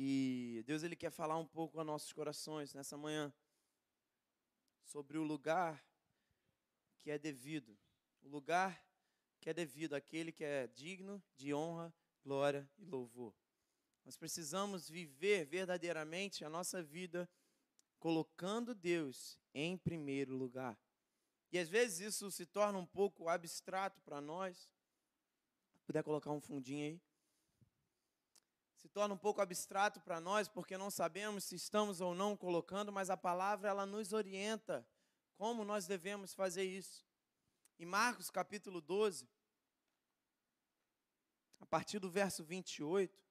E Deus ele quer falar um pouco a nossos corações nessa manhã sobre o lugar que é devido, o lugar que é devido àquele que é digno de honra, glória e louvor. Nós precisamos viver verdadeiramente a nossa vida colocando Deus em primeiro lugar. E às vezes isso se torna um pouco abstrato para nós. Se puder colocar um fundinho aí. Se torna um pouco abstrato para nós porque não sabemos se estamos ou não colocando, mas a palavra ela nos orienta como nós devemos fazer isso. Em Marcos capítulo 12, a partir do verso 28,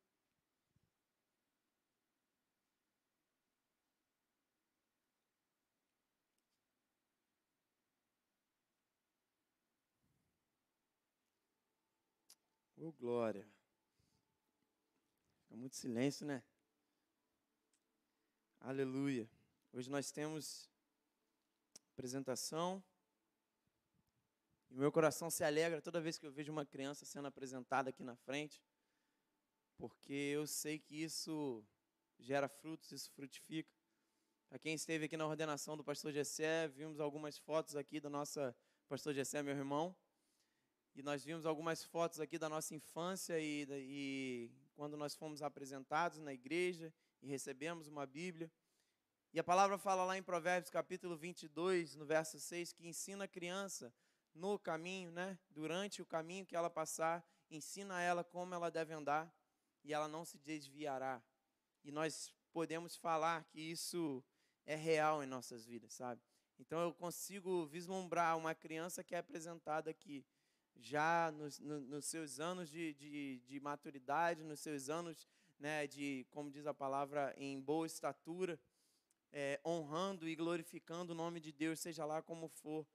Oh, glória. Muito silêncio, né? Aleluia. Hoje nós temos apresentação. E meu coração se alegra toda vez que eu vejo uma criança sendo apresentada aqui na frente, porque eu sei que isso gera frutos, isso frutifica. Para quem esteve aqui na ordenação do pastor Gessé, vimos algumas fotos aqui da nossa pastor Gessé, meu irmão. E nós vimos algumas fotos aqui da nossa infância e, e quando nós fomos apresentados na igreja e recebemos uma Bíblia. E a palavra fala lá em Provérbios capítulo 22, no verso 6, que ensina a criança no caminho, né? Durante o caminho que ela passar, ensina a ela como ela deve andar e ela não se desviará. E nós podemos falar que isso é real em nossas vidas, sabe? Então eu consigo vislumbrar uma criança que é apresentada aqui já nos, no, nos seus anos de, de, de, maturidade, nos seus anos né, de, como diz a palavra, em boa estatura, é, honrando e glorificando o nome de Deus, seja lá como for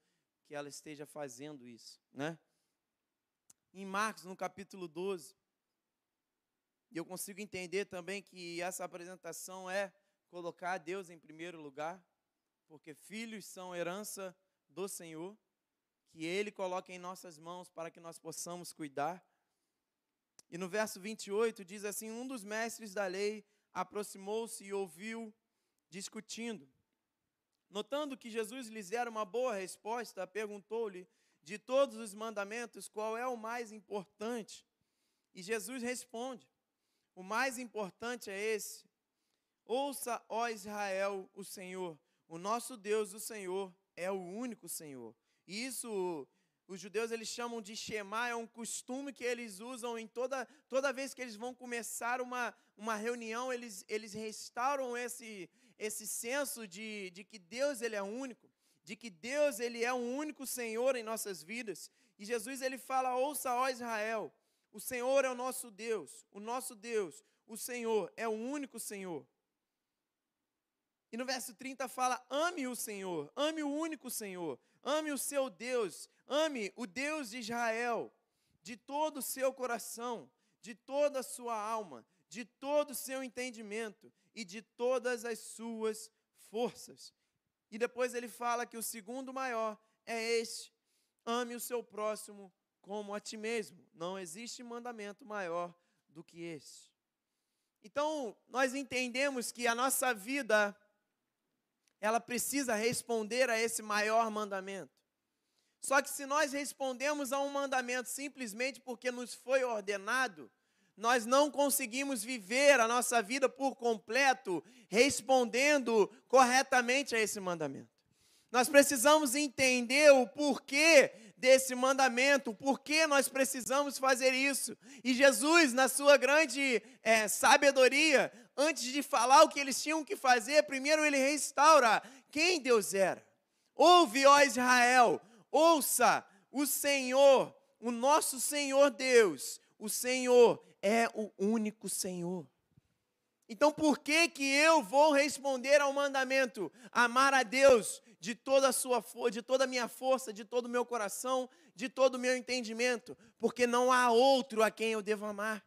que ela esteja fazendo isso. Né? Em Marcos, no capítulo 12, eu consigo entender também que essa apresentação é colocar Deus em primeiro lugar, porque filhos são herança do Senhor que Ele coloque em nossas mãos para que nós possamos cuidar. E no verso 28 diz assim: Um dos mestres da lei aproximou-se e ouviu discutindo. Notando que Jesus lhes dera uma boa resposta, perguntou-lhe: De todos os mandamentos, qual é o mais importante? E Jesus responde: O mais importante é esse. Ouça, ó Israel, o Senhor, o nosso Deus, o Senhor, é o único Senhor. Isso os judeus eles chamam de Shema, é um costume que eles usam em toda, toda vez que eles vão começar uma, uma reunião, eles, eles restauram esse, esse senso de, de que Deus ele é único, de que Deus ele é o único Senhor em nossas vidas. E Jesus ele fala: "Ouça, ó Israel, o Senhor é o nosso Deus, o nosso Deus, o Senhor é o único Senhor." E no verso 30 fala: "Ame o Senhor, ame o único Senhor." Ame o seu Deus, ame o Deus de Israel, de todo o seu coração, de toda a sua alma, de todo o seu entendimento e de todas as suas forças. E depois ele fala que o segundo maior é este: ame o seu próximo como a ti mesmo. Não existe mandamento maior do que esse. Então, nós entendemos que a nossa vida ela precisa responder a esse maior mandamento. Só que se nós respondemos a um mandamento simplesmente porque nos foi ordenado, nós não conseguimos viver a nossa vida por completo respondendo corretamente a esse mandamento. Nós precisamos entender o porquê desse mandamento, por que nós precisamos fazer isso. E Jesus, na sua grande é, sabedoria, antes de falar o que eles tinham que fazer, primeiro ele restaura quem Deus era. Ouve, ó Israel, ouça o Senhor, o nosso Senhor Deus, o Senhor é o único Senhor. Então, por que que eu vou responder ao mandamento amar a Deus de toda a sua de toda a minha força, de todo o meu coração, de todo o meu entendimento, porque não há outro a quem eu devo amar.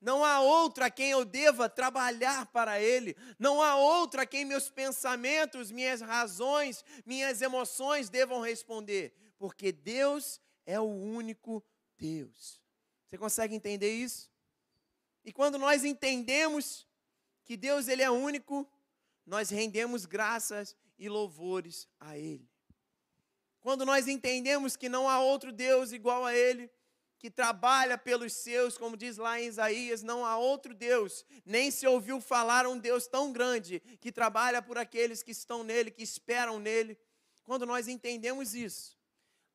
Não há outro a quem eu deva trabalhar para Ele. Não há outro a quem meus pensamentos, minhas razões, minhas emoções devam responder. Porque Deus é o único Deus. Você consegue entender isso? E quando nós entendemos que Deus ele é único, nós rendemos graças e louvores a Ele. Quando nós entendemos que não há outro Deus igual a Ele, que trabalha pelos seus, como diz lá em Isaías, não há outro Deus, nem se ouviu falar um Deus tão grande que trabalha por aqueles que estão nele, que esperam nele. Quando nós entendemos isso,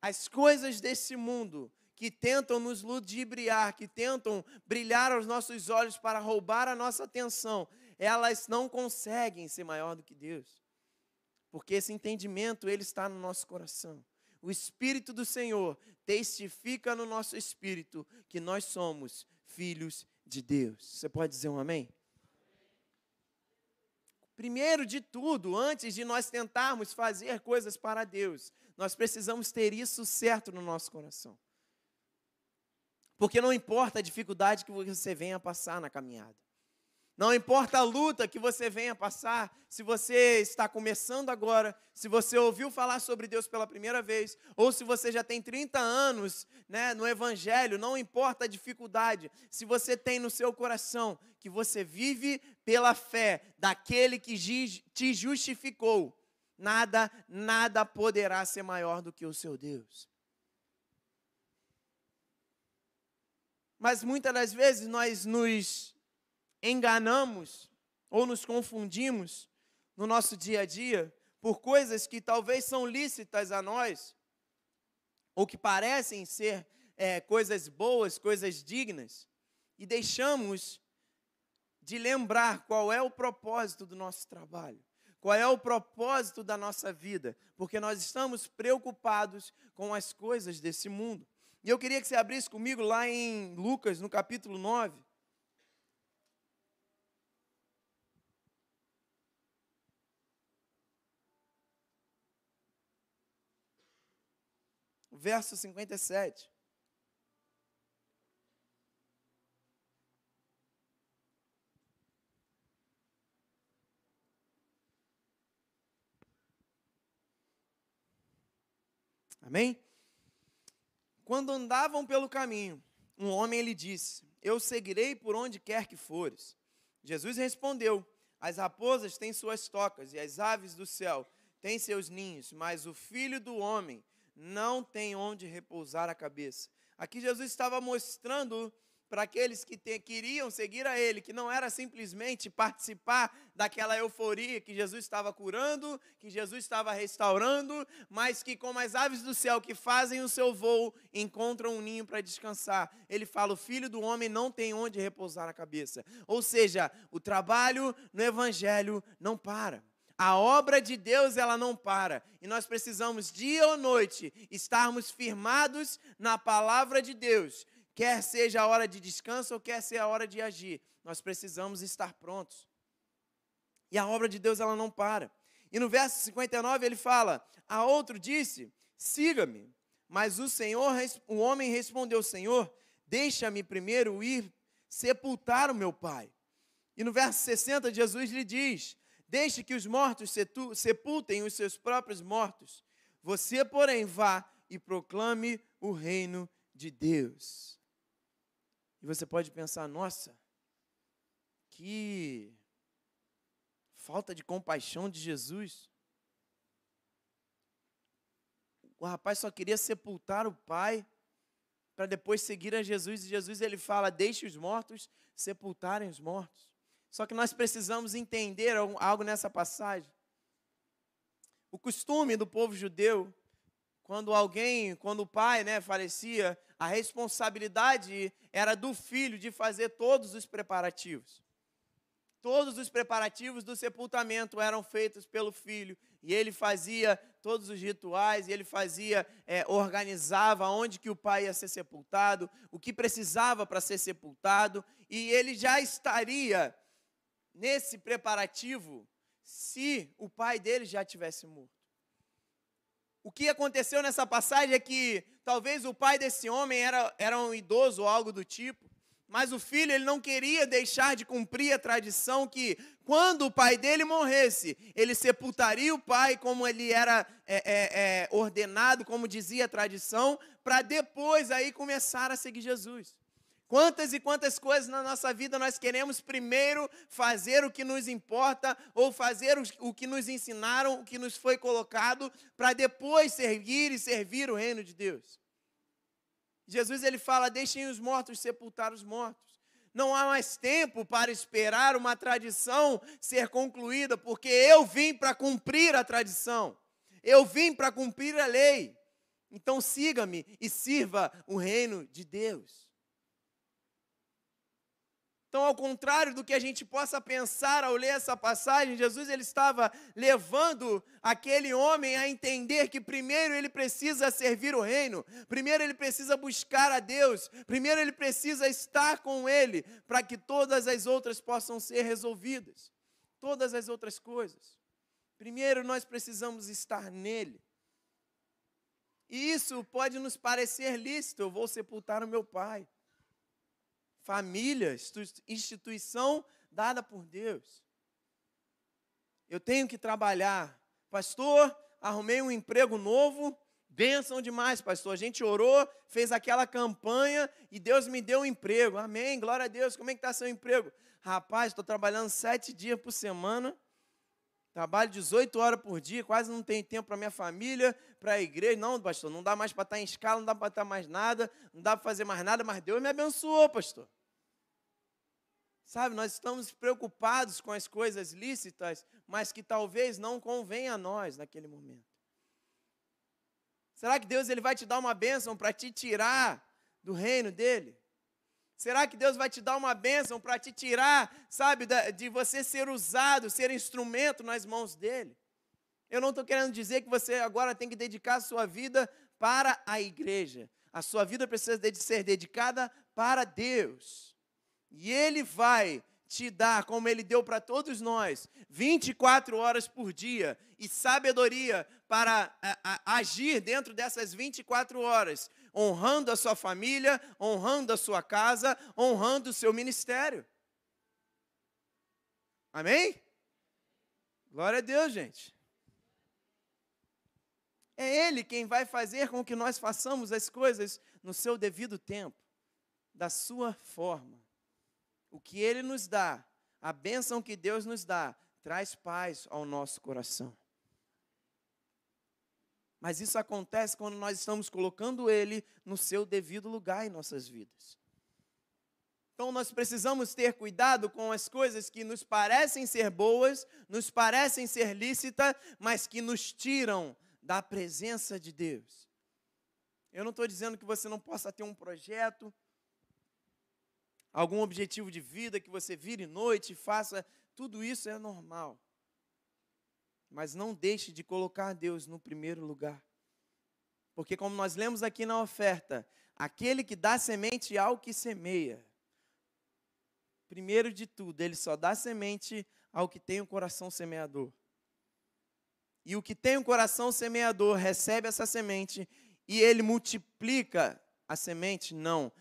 as coisas desse mundo que tentam nos ludibriar, que tentam brilhar aos nossos olhos para roubar a nossa atenção, elas não conseguem ser maior do que Deus. Porque esse entendimento ele está no nosso coração. O espírito do Senhor testifica no nosso espírito que nós somos filhos de Deus. Você pode dizer um amém? Primeiro de tudo, antes de nós tentarmos fazer coisas para Deus, nós precisamos ter isso certo no nosso coração. Porque não importa a dificuldade que você venha passar na caminhada. Não importa a luta que você venha passar, se você está começando agora, se você ouviu falar sobre Deus pela primeira vez, ou se você já tem 30 anos né, no Evangelho, não importa a dificuldade, se você tem no seu coração que você vive pela fé daquele que te justificou, nada, nada poderá ser maior do que o seu Deus. Mas muitas das vezes nós nos enganamos ou nos confundimos no nosso dia a dia por coisas que talvez são lícitas a nós, ou que parecem ser é, coisas boas, coisas dignas, e deixamos de lembrar qual é o propósito do nosso trabalho, qual é o propósito da nossa vida, porque nós estamos preocupados com as coisas desse mundo. E eu queria que você abrisse comigo lá em Lucas, no capítulo 9. Verso 57. Amém? Quando andavam pelo caminho, um homem lhe disse: Eu seguirei por onde quer que fores. Jesus respondeu: As raposas têm suas tocas e as aves do céu têm seus ninhos, mas o filho do homem não tem onde repousar a cabeça. Aqui Jesus estava mostrando para aqueles que te, queriam seguir a Ele, que não era simplesmente participar daquela euforia que Jesus estava curando, que Jesus estava restaurando, mas que, como as aves do céu que fazem o seu voo, encontram um ninho para descansar. Ele fala: o filho do homem não tem onde repousar a cabeça. Ou seja, o trabalho no Evangelho não para. A obra de Deus, ela não para. E nós precisamos, dia ou noite, estarmos firmados na palavra de Deus. Quer seja a hora de descanso ou quer ser a hora de agir. Nós precisamos estar prontos. E a obra de Deus, ela não para. E no verso 59 ele fala: A outro disse: Siga-me. Mas o Senhor, o homem respondeu: Senhor, deixa-me primeiro ir sepultar o meu pai. E no verso 60, Jesus lhe diz: Deixe que os mortos sepultem os seus próprios mortos. Você, porém, vá e proclame o reino de Deus. E você pode pensar, nossa, que falta de compaixão de Jesus. O rapaz só queria sepultar o pai para depois seguir a Jesus. E Jesus ele fala: deixe os mortos sepultarem os mortos. Só que nós precisamos entender algo nessa passagem. O costume do povo judeu, quando alguém, quando o pai né, falecia, a responsabilidade era do filho de fazer todos os preparativos. Todos os preparativos do sepultamento eram feitos pelo filho e ele fazia todos os rituais e ele fazia, é, organizava onde que o pai ia ser sepultado, o que precisava para ser sepultado e ele já estaria nesse preparativo se o pai dele já tivesse morto. O que aconteceu nessa passagem é que talvez o pai desse homem era, era um idoso ou algo do tipo, mas o filho ele não queria deixar de cumprir a tradição que quando o pai dele morresse, ele sepultaria o pai como ele era é, é, é, ordenado, como dizia a tradição, para depois aí começar a seguir Jesus. Quantas e quantas coisas na nossa vida nós queremos primeiro fazer o que nos importa ou fazer o que nos ensinaram, o que nos foi colocado, para depois seguir e servir o reino de Deus. Jesus ele fala: deixem os mortos sepultar os mortos. Não há mais tempo para esperar uma tradição ser concluída, porque eu vim para cumprir a tradição. Eu vim para cumprir a lei. Então siga-me e sirva o reino de Deus. Então, ao contrário do que a gente possa pensar ao ler essa passagem, Jesus ele estava levando aquele homem a entender que primeiro ele precisa servir o reino, primeiro ele precisa buscar a Deus, primeiro ele precisa estar com ele, para que todas as outras possam ser resolvidas. Todas as outras coisas. Primeiro nós precisamos estar nele. E isso pode nos parecer lícito, eu vou sepultar o meu pai família, instituição dada por Deus. Eu tenho que trabalhar. Pastor, arrumei um emprego novo, bênção demais, pastor. A gente orou, fez aquela campanha e Deus me deu um emprego. Amém, glória a Deus. Como é que está seu emprego? Rapaz, estou trabalhando sete dias por semana, trabalho 18 horas por dia, quase não tenho tempo para minha família, para a igreja. Não, pastor, não dá mais para estar em escala, não dá para estar mais nada, não dá para fazer mais nada, mas Deus me abençoou, pastor. Sabe, nós estamos preocupados com as coisas lícitas, mas que talvez não convenham a nós naquele momento. Será que Deus ele vai te dar uma bênção para te tirar do reino dele? Será que Deus vai te dar uma bênção para te tirar, sabe, de você ser usado, ser instrumento nas mãos dele? Eu não estou querendo dizer que você agora tem que dedicar a sua vida para a igreja. A sua vida precisa de ser dedicada para Deus. E Ele vai te dar, como Ele deu para todos nós, 24 horas por dia e sabedoria para a, a, agir dentro dessas 24 horas, honrando a sua família, honrando a sua casa, honrando o seu ministério. Amém? Glória a Deus, gente. É Ele quem vai fazer com que nós façamos as coisas no seu devido tempo, da sua forma. O que Ele nos dá, a bênção que Deus nos dá, traz paz ao nosso coração. Mas isso acontece quando nós estamos colocando Ele no seu devido lugar em nossas vidas. Então nós precisamos ter cuidado com as coisas que nos parecem ser boas, nos parecem ser lícitas, mas que nos tiram da presença de Deus. Eu não estou dizendo que você não possa ter um projeto, algum objetivo de vida, que você vire noite faça, tudo isso é normal. Mas não deixe de colocar Deus no primeiro lugar. Porque, como nós lemos aqui na oferta, aquele que dá semente ao que semeia, primeiro de tudo, ele só dá semente ao que tem o um coração semeador. E o que tem o um coração semeador recebe essa semente e ele multiplica a semente? Não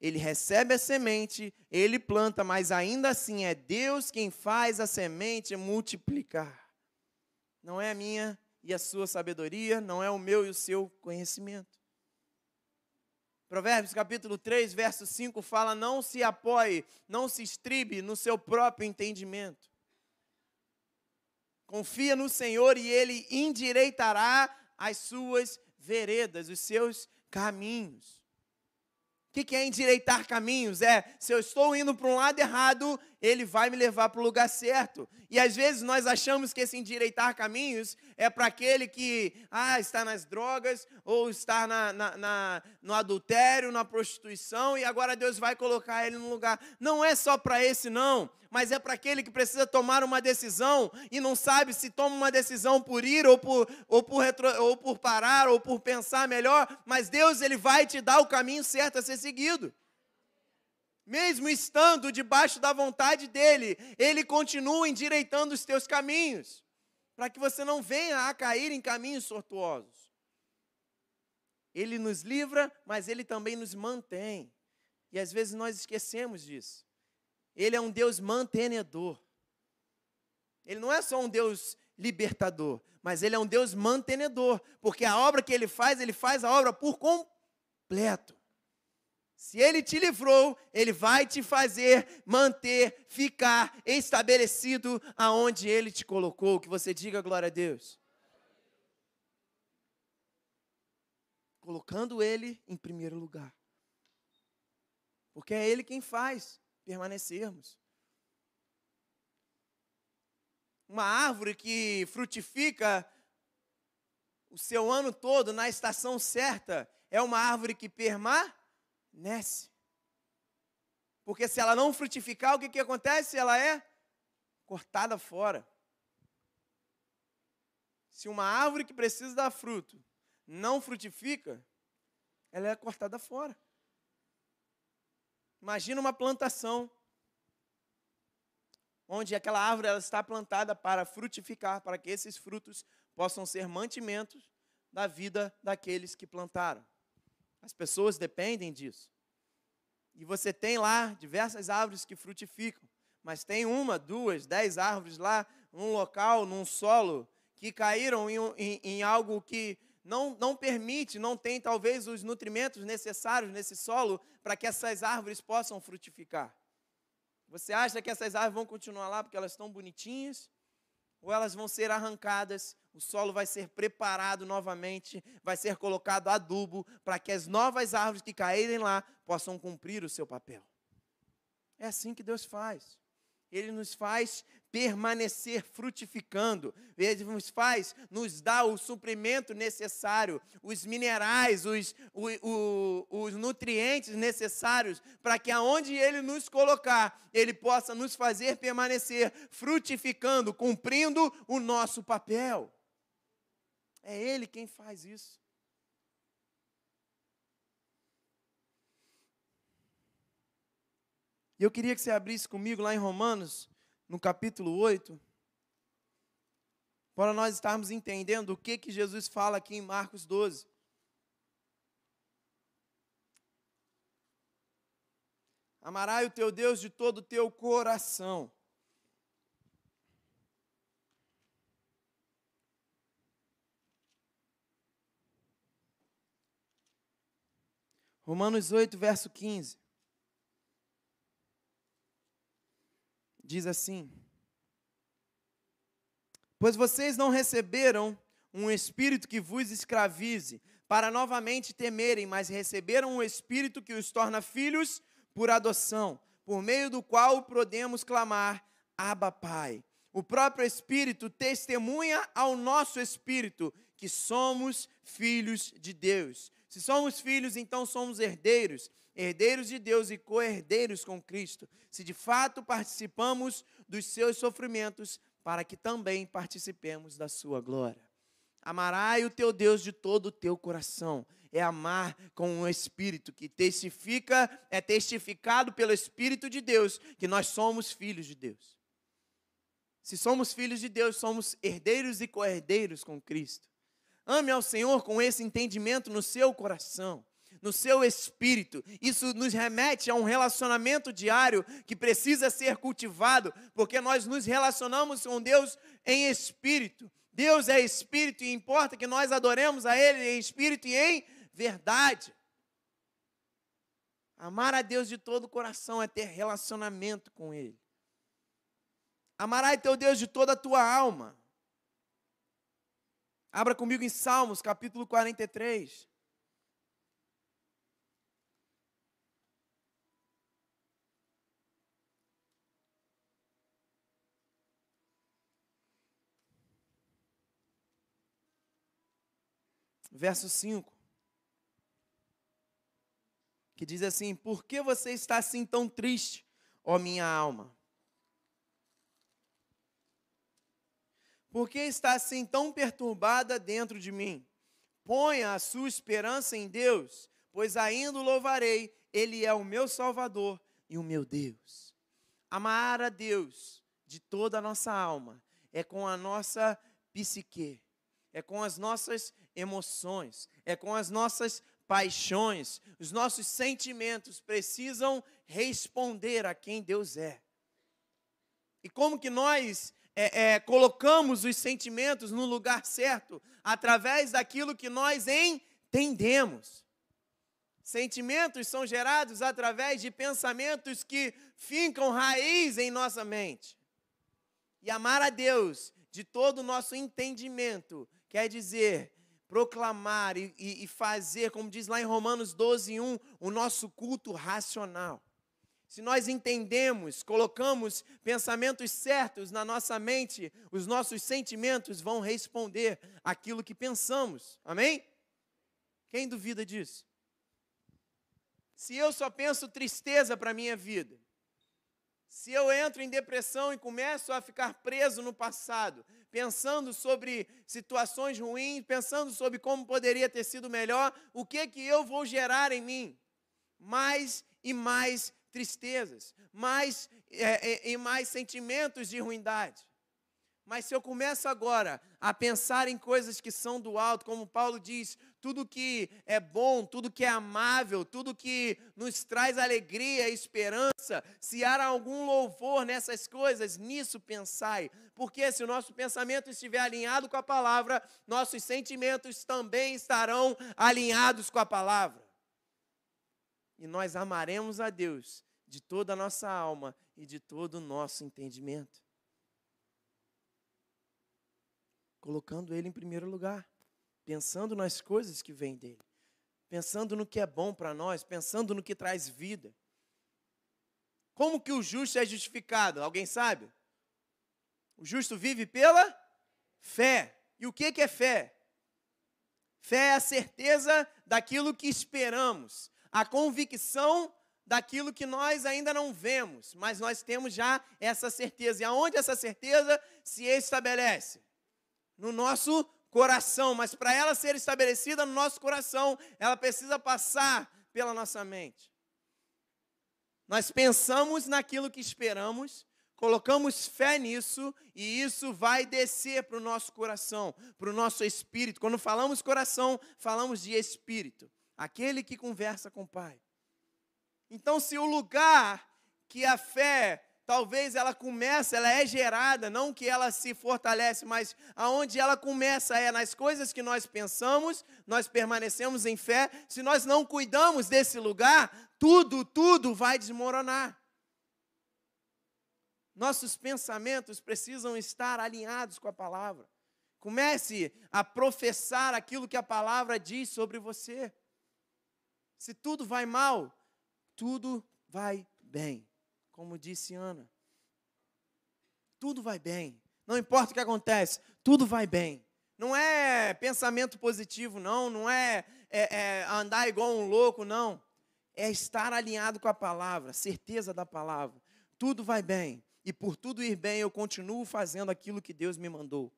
ele recebe a semente, ele planta, mas ainda assim é Deus quem faz a semente multiplicar. Não é a minha e a sua sabedoria, não é o meu e o seu conhecimento. Provérbios capítulo 3, verso 5 fala: Não se apoie, não se estribe no seu próprio entendimento. Confia no Senhor e Ele endireitará as suas veredas, os seus caminhos. O que é endireitar caminhos? É, se eu estou indo para um lado errado, ele vai me levar para o lugar certo. E às vezes nós achamos que esse endireitar caminhos é para aquele que ah, está nas drogas, ou está na, na, na, no adultério, na prostituição, e agora Deus vai colocar ele no lugar. Não é só para esse, não, mas é para aquele que precisa tomar uma decisão e não sabe se toma uma decisão por ir, ou por, ou por, retro, ou por parar, ou por pensar melhor, mas Deus ele vai te dar o caminho certo a ser seguido mesmo estando debaixo da vontade dele, ele continua endireitando os teus caminhos, para que você não venha a cair em caminhos tortuosos. Ele nos livra, mas ele também nos mantém. E às vezes nós esquecemos disso. Ele é um Deus mantenedor. Ele não é só um Deus libertador, mas ele é um Deus mantenedor, porque a obra que ele faz, ele faz a obra por completo. Se ele te livrou, ele vai te fazer manter, ficar estabelecido aonde ele te colocou. Que você diga glória a Deus. Colocando ele em primeiro lugar. Porque é ele quem faz permanecermos. Uma árvore que frutifica o seu ano todo na estação certa é uma árvore que permanece. Porque se ela não frutificar, o que, que acontece? Ela é cortada fora. Se uma árvore que precisa dar fruto não frutifica, ela é cortada fora. Imagina uma plantação onde aquela árvore ela está plantada para frutificar, para que esses frutos possam ser mantimentos da vida daqueles que plantaram. As pessoas dependem disso. E você tem lá diversas árvores que frutificam, mas tem uma, duas, dez árvores lá, num local, num solo, que caíram em, em, em algo que não, não permite, não tem talvez os nutrimentos necessários nesse solo para que essas árvores possam frutificar. Você acha que essas árvores vão continuar lá porque elas estão bonitinhas? Ou elas vão ser arrancadas, o solo vai ser preparado novamente, vai ser colocado adubo para que as novas árvores que caírem lá possam cumprir o seu papel. É assim que Deus faz. Ele nos faz permanecer frutificando. Ele nos faz, nos dá o suprimento necessário, os minerais, os, o, o, os nutrientes necessários, para que aonde Ele nos colocar, Ele possa nos fazer permanecer frutificando, cumprindo o nosso papel. É Ele quem faz isso. E eu queria que você abrisse comigo lá em Romanos, no capítulo 8, para nós estarmos entendendo o que, que Jesus fala aqui em Marcos 12. Amarai o teu Deus de todo o teu coração. Romanos 8, verso 15. Diz assim: Pois vocês não receberam um espírito que vos escravize, para novamente temerem, mas receberam um espírito que os torna filhos por adoção, por meio do qual podemos clamar: Abba, Pai. O próprio Espírito testemunha ao nosso espírito que somos filhos de Deus. Se somos filhos, então somos herdeiros herdeiros de Deus e co-herdeiros com Cristo, se de fato participamos dos seus sofrimentos, para que também participemos da sua glória. Amarás o teu Deus de todo o teu coração. É amar com o Espírito que testifica, é testificado pelo Espírito de Deus que nós somos filhos de Deus. Se somos filhos de Deus, somos herdeiros e co-herdeiros com Cristo. Ame ao Senhor com esse entendimento no seu coração no seu espírito. Isso nos remete a um relacionamento diário que precisa ser cultivado, porque nós nos relacionamos com Deus em espírito. Deus é espírito e importa que nós adoremos a Ele em espírito e em verdade. Amar a Deus de todo o coração é ter relacionamento com Ele. Amarás teu Deus de toda a tua alma. Abra comigo em Salmos, capítulo 43. Verso 5, que diz assim: Por que você está assim tão triste, ó minha alma? Por que está assim tão perturbada dentro de mim? Ponha a sua esperança em Deus, pois ainda o louvarei, Ele é o meu Salvador e o meu Deus. Amar a Deus de toda a nossa alma é com a nossa psique, é com as nossas emoções, é com as nossas paixões, os nossos sentimentos precisam responder a quem Deus é. E como que nós é, é, colocamos os sentimentos no lugar certo? Através daquilo que nós entendemos. Sentimentos são gerados através de pensamentos que fincam raiz em nossa mente. E amar a Deus de todo o nosso entendimento quer dizer proclamar e, e, fazer, como diz lá em Romanos 12, 1, o nosso culto racional. Se nós entendemos, colocamos pensamentos certos na nossa mente, os nossos sentimentos vão responder aquilo que pensamos. Amém? Quem duvida disso? Se eu só penso tristeza para a minha vida, se eu entro em depressão e começo a ficar preso no passado, pensando sobre situações ruins, pensando sobre como poderia ter sido melhor, o que que eu vou gerar em mim? Mais e mais tristezas, mais é, é, e mais sentimentos de ruindade. Mas se eu começo agora a pensar em coisas que são do alto, como Paulo diz, tudo que é bom, tudo que é amável, tudo que nos traz alegria e esperança, se há algum louvor nessas coisas, nisso pensai. Porque se o nosso pensamento estiver alinhado com a palavra, nossos sentimentos também estarão alinhados com a palavra. E nós amaremos a Deus de toda a nossa alma e de todo o nosso entendimento. Colocando Ele em primeiro lugar pensando nas coisas que vêm dele, pensando no que é bom para nós, pensando no que traz vida. Como que o justo é justificado? Alguém sabe? O justo vive pela fé. E o que é fé? Fé é a certeza daquilo que esperamos, a convicção daquilo que nós ainda não vemos, mas nós temos já essa certeza. E aonde essa certeza se estabelece? No nosso coração, mas para ela ser estabelecida no nosso coração, ela precisa passar pela nossa mente. Nós pensamos naquilo que esperamos, colocamos fé nisso e isso vai descer para o nosso coração, para o nosso espírito. Quando falamos coração, falamos de espírito, aquele que conversa com o Pai. Então, se o lugar que a fé talvez ela começa, ela é gerada, não que ela se fortalece, mas aonde ela começa é nas coisas que nós pensamos, nós permanecemos em fé. Se nós não cuidamos desse lugar, tudo, tudo vai desmoronar. Nossos pensamentos precisam estar alinhados com a palavra. Comece a professar aquilo que a palavra diz sobre você. Se tudo vai mal, tudo vai bem como disse Ana. Tudo vai bem. Não importa o que acontece, tudo vai bem. Não é pensamento positivo, não. Não é, é, é andar igual um louco, não. É estar alinhado com a palavra, certeza da palavra. Tudo vai bem. E por tudo ir bem, eu continuo fazendo aquilo que Deus me mandou.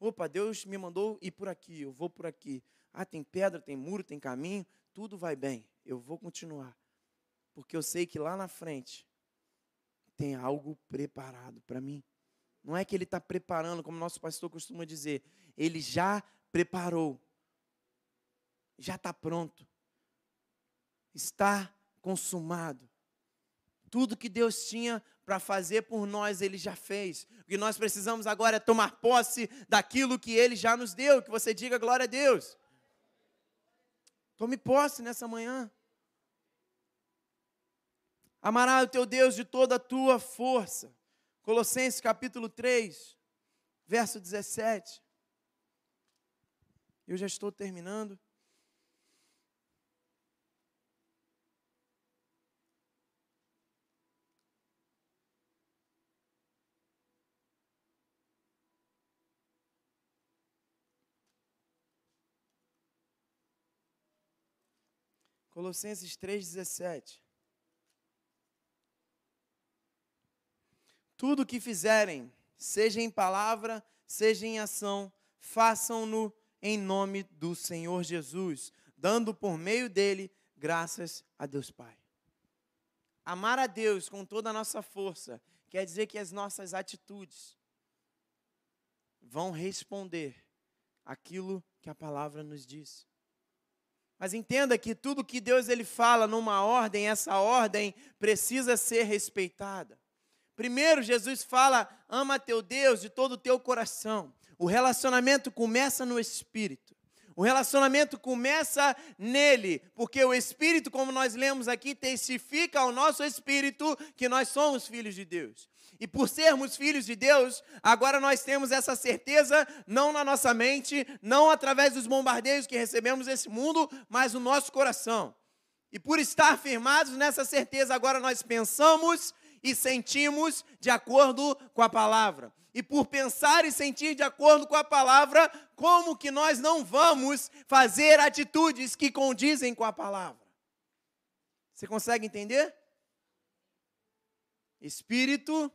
Opa, Deus me mandou ir por aqui, eu vou por aqui. Ah, tem pedra, tem muro, tem caminho, tudo vai bem. Eu vou continuar. Porque eu sei que lá na frente tem algo preparado para mim. Não é que ele está preparando, como nosso pastor costuma dizer, ele já preparou, já está pronto, está consumado. Tudo que Deus tinha para fazer por nós, Ele já fez. O que nós precisamos agora é tomar posse daquilo que Ele já nos deu. Que você diga glória a Deus. Tome posse nessa manhã. Amarás o teu Deus de toda a tua força. Colossenses capítulo 3, verso 17. Eu já estou terminando. Colossenses 3,17. Tudo o que fizerem, seja em palavra, seja em ação, façam-no em nome do Senhor Jesus, dando por meio dele graças a Deus Pai. Amar a Deus com toda a nossa força quer dizer que as nossas atitudes vão responder aquilo que a palavra nos diz. Mas entenda que tudo que Deus ele fala numa ordem, essa ordem precisa ser respeitada. Primeiro, Jesus fala: ama teu Deus de todo o teu coração. O relacionamento começa no espírito. O relacionamento começa nele, porque o Espírito, como nós lemos aqui, testifica ao nosso espírito que nós somos filhos de Deus. E por sermos filhos de Deus, agora nós temos essa certeza, não na nossa mente, não através dos bombardeios que recebemos nesse mundo, mas no nosso coração. E por estar firmados nessa certeza, agora nós pensamos e sentimos de acordo com a palavra. E por pensar e sentir de acordo com a palavra, como que nós não vamos fazer atitudes que condizem com a palavra? Você consegue entender? Espírito,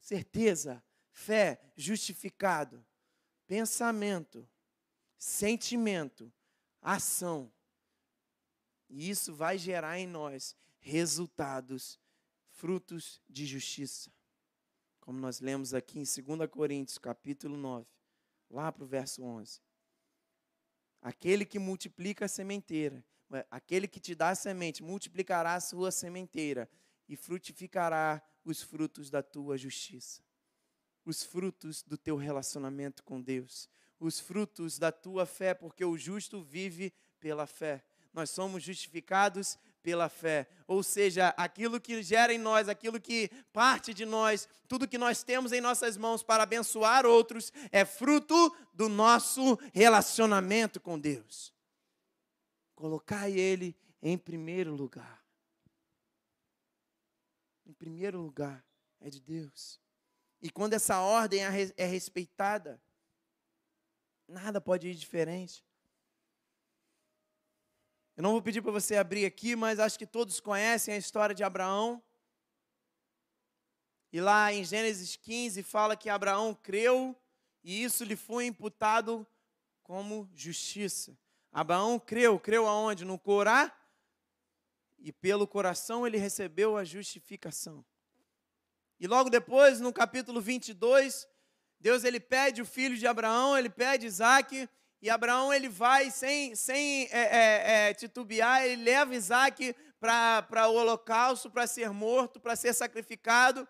certeza, fé, justificado, pensamento, sentimento, ação. E isso vai gerar em nós resultados frutos de justiça. Como nós lemos aqui em 2 Coríntios, capítulo 9, lá para o verso 11. Aquele que multiplica a sementeira, aquele que te dá a semente, multiplicará a sua sementeira e frutificará os frutos da tua justiça. Os frutos do teu relacionamento com Deus, os frutos da tua fé, porque o justo vive pela fé. Nós somos justificados pela fé. Ou seja, aquilo que gera em nós, aquilo que parte de nós, tudo que nós temos em nossas mãos para abençoar outros, é fruto do nosso relacionamento com Deus. Colocai Ele em primeiro lugar. Em primeiro lugar é de Deus. E quando essa ordem é respeitada, nada pode ir diferente. Eu não vou pedir para você abrir aqui, mas acho que todos conhecem a história de Abraão. E lá em Gênesis 15 fala que Abraão creu e isso lhe foi imputado como justiça. Abraão creu, creu aonde? No Corá. E pelo coração ele recebeu a justificação. E logo depois, no capítulo 22, Deus ele pede o filho de Abraão, ele pede Isaac, e Abraão ele vai sem, sem é, é, é, titubear, ele leva Isaac para o holocausto, para ser morto, para ser sacrificado.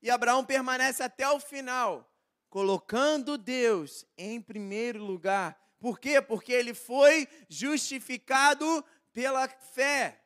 E Abraão permanece até o final, colocando Deus em primeiro lugar. Por quê? Porque ele foi justificado pela fé.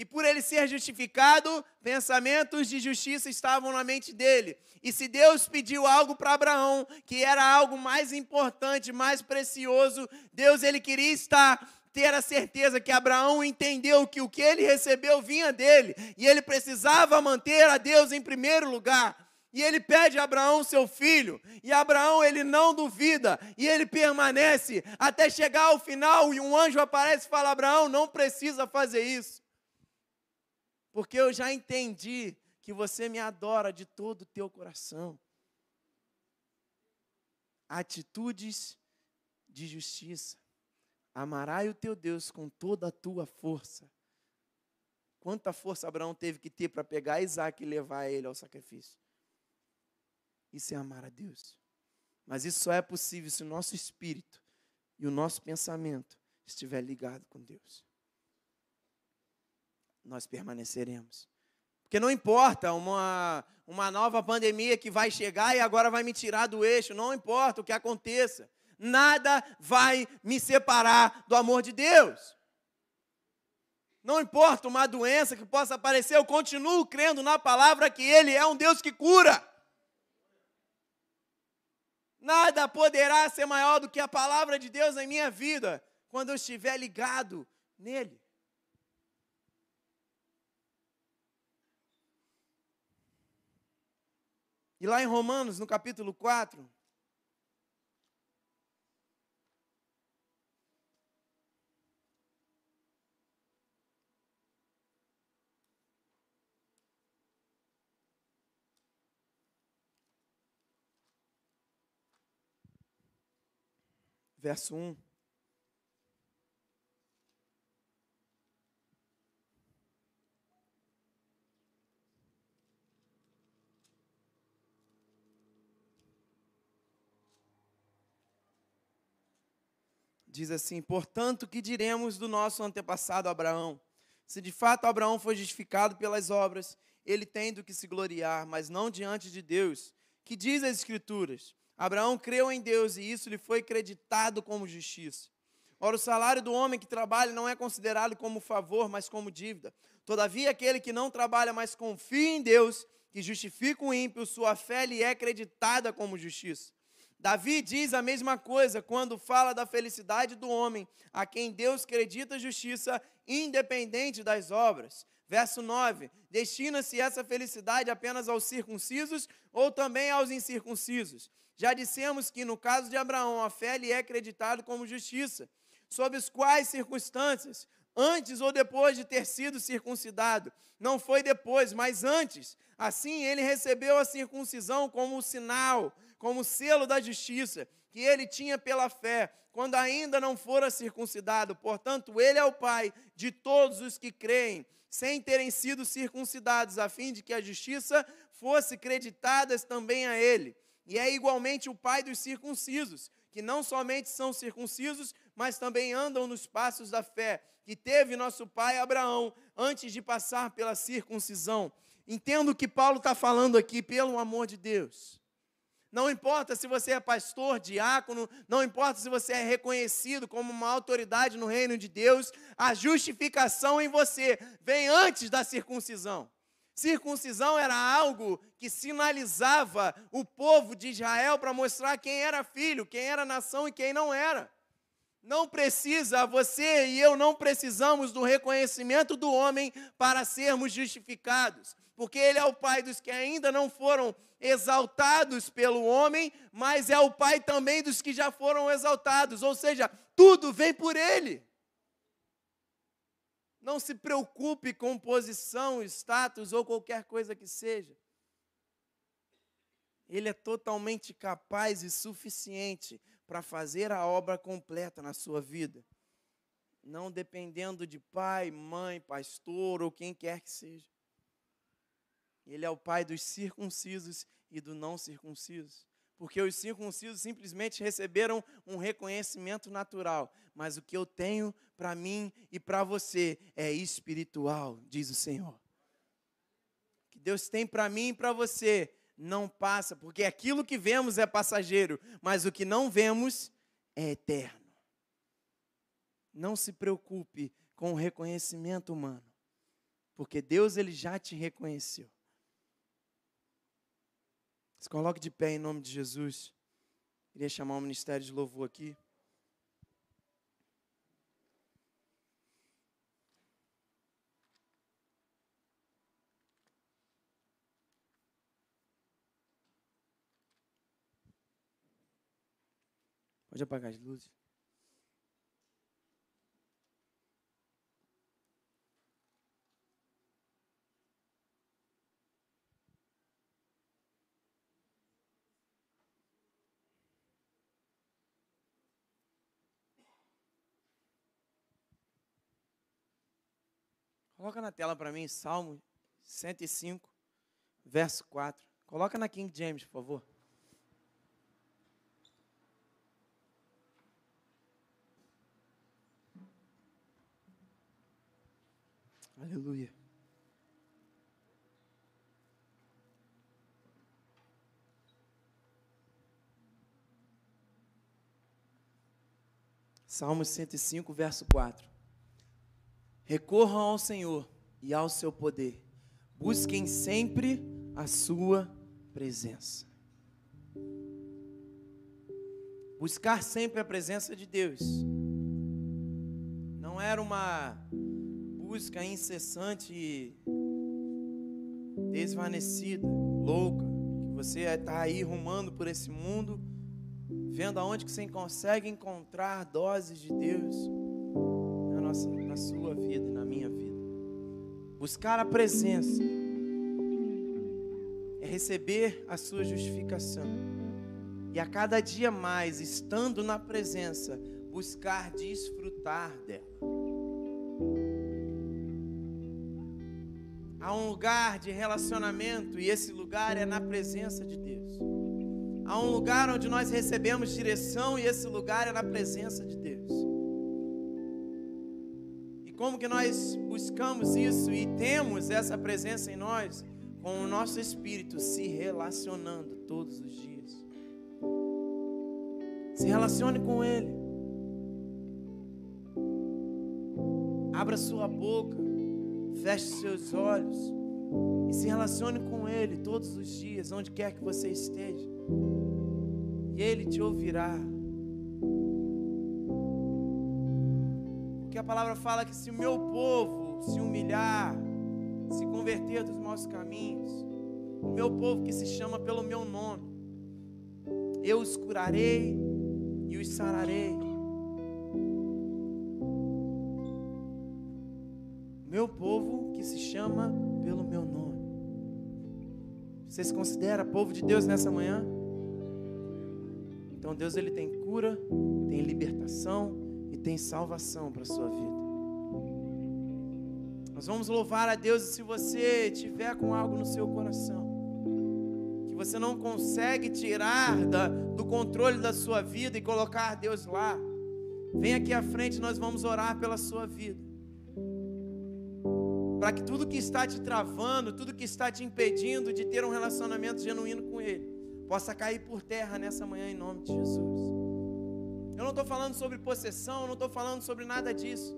E por ele ser justificado, pensamentos de justiça estavam na mente dele. E se Deus pediu algo para Abraão, que era algo mais importante, mais precioso, Deus ele queria estar ter a certeza que Abraão entendeu que o que ele recebeu vinha dele, e ele precisava manter a Deus em primeiro lugar. E ele pede a Abraão seu filho, e Abraão ele não duvida, e ele permanece até chegar ao final, e um anjo aparece e fala: Abraão, não precisa fazer isso porque eu já entendi que você me adora de todo o teu coração. Atitudes de justiça. Amarás o teu Deus com toda a tua força. Quanta força Abraão teve que ter para pegar Isaac e levar ele ao sacrifício? Isso é amar a Deus. Mas isso só é possível se o nosso espírito e o nosso pensamento estiver ligado com Deus nós permaneceremos. Porque não importa uma, uma nova pandemia que vai chegar e agora vai me tirar do eixo, não importa o que aconteça, nada vai me separar do amor de Deus. Não importa uma doença que possa aparecer, eu continuo crendo na palavra que Ele é um Deus que cura. Nada poderá ser maior do que a palavra de Deus em minha vida, quando eu estiver ligado nele. E lá em Romanos, no capítulo 4, verso 1. Diz assim: Portanto, que diremos do nosso antepassado Abraão? Se de fato Abraão foi justificado pelas obras, ele tem do que se gloriar, mas não diante de Deus. Que diz as Escrituras? Abraão creu em Deus e isso lhe foi creditado como justiça. Ora, o salário do homem que trabalha não é considerado como favor, mas como dívida. Todavia, aquele que não trabalha, mas confia em Deus, que justifica o ímpio, sua fé lhe é creditada como justiça. Davi diz a mesma coisa quando fala da felicidade do homem, a quem Deus acredita justiça, independente das obras. Verso 9: Destina-se essa felicidade apenas aos circuncisos ou também aos incircuncisos? Já dissemos que no caso de Abraão, a fé lhe é acreditada como justiça. Sob as quais circunstâncias? Antes ou depois de ter sido circuncidado? Não foi depois, mas antes. Assim ele recebeu a circuncisão como sinal como selo da justiça que ele tinha pela fé, quando ainda não fora circuncidado. Portanto, ele é o pai de todos os que creem, sem terem sido circuncidados, a fim de que a justiça fosse creditada também a ele. E é igualmente o pai dos circuncisos, que não somente são circuncisos, mas também andam nos passos da fé, que teve nosso pai Abraão antes de passar pela circuncisão. Entendo o que Paulo está falando aqui, pelo amor de Deus. Não importa se você é pastor, diácono, não importa se você é reconhecido como uma autoridade no reino de Deus, a justificação em você vem antes da circuncisão. Circuncisão era algo que sinalizava o povo de Israel para mostrar quem era filho, quem era nação e quem não era. Não precisa, você e eu não precisamos do reconhecimento do homem para sermos justificados, porque ele é o pai dos que ainda não foram exaltados pelo homem, mas é o pai também dos que já foram exaltados, ou seja, tudo vem por ele. Não se preocupe com posição, status ou qualquer coisa que seja. Ele é totalmente capaz e suficiente para fazer a obra completa na sua vida. Não dependendo de pai, mãe, pastor ou quem quer que seja. Ele é o pai dos circuncisos e do não circunciso. Porque os circuncisos simplesmente receberam um reconhecimento natural, mas o que eu tenho para mim e para você é espiritual, diz o Senhor. O que Deus tem para mim e para você não passa, porque aquilo que vemos é passageiro, mas o que não vemos é eterno. Não se preocupe com o reconhecimento humano, porque Deus ele já te reconheceu. Se coloque de pé em nome de Jesus. Queria chamar o ministério de louvor aqui. Pode apagar as luzes. Coloca na tela para mim Salmo 105, verso 4. Coloca na King James, por favor. Aleluia. Salmo 105, verso 4. Recorram ao Senhor e ao seu poder. Busquem sempre a sua presença. Buscar sempre a presença de Deus. Não era uma busca incessante e desvanecida, louca, que você está aí rumando por esse mundo, vendo aonde que você consegue encontrar doses de Deus na, nossa, na sua vida. Buscar a presença é receber a sua justificação. E a cada dia mais, estando na presença, buscar desfrutar dela. Há um lugar de relacionamento e esse lugar é na presença de Deus. Há um lugar onde nós recebemos direção e esse lugar é na presença de Deus. Como que nós buscamos isso e temos essa presença em nós? Com o nosso espírito se relacionando todos os dias. Se relacione com Ele. Abra sua boca, feche seus olhos e se relacione com Ele todos os dias, onde quer que você esteja. E Ele te ouvirá. A palavra fala que se o meu povo se humilhar, se converter dos maus caminhos, o meu povo que se chama pelo meu nome, eu os curarei e os sararei. Meu povo que se chama pelo meu nome. Você se considera povo de Deus nessa manhã? Então Deus ele tem cura, tem libertação tem salvação para a sua vida. Nós vamos louvar a Deus e se você tiver com algo no seu coração, que você não consegue tirar da, do controle da sua vida e colocar Deus lá, vem aqui à frente, nós vamos orar pela sua vida. Para que tudo que está te travando, tudo que está te impedindo de ter um relacionamento genuíno com Ele, possa cair por terra nessa manhã em nome de Jesus. Eu não estou falando sobre possessão, eu não estou falando sobre nada disso.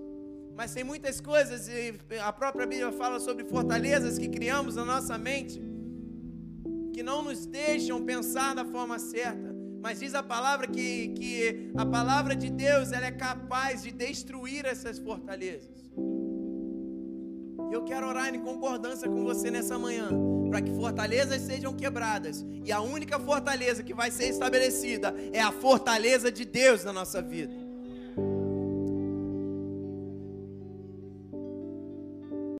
Mas tem muitas coisas, e a própria Bíblia fala sobre fortalezas que criamos na nossa mente, que não nos deixam pensar da forma certa. Mas diz a palavra que, que a palavra de Deus ela é capaz de destruir essas fortalezas. E eu quero orar em concordância com você nessa manhã, para que fortalezas sejam quebradas. E a única fortaleza que vai ser estabelecida é a fortaleza de Deus na nossa vida.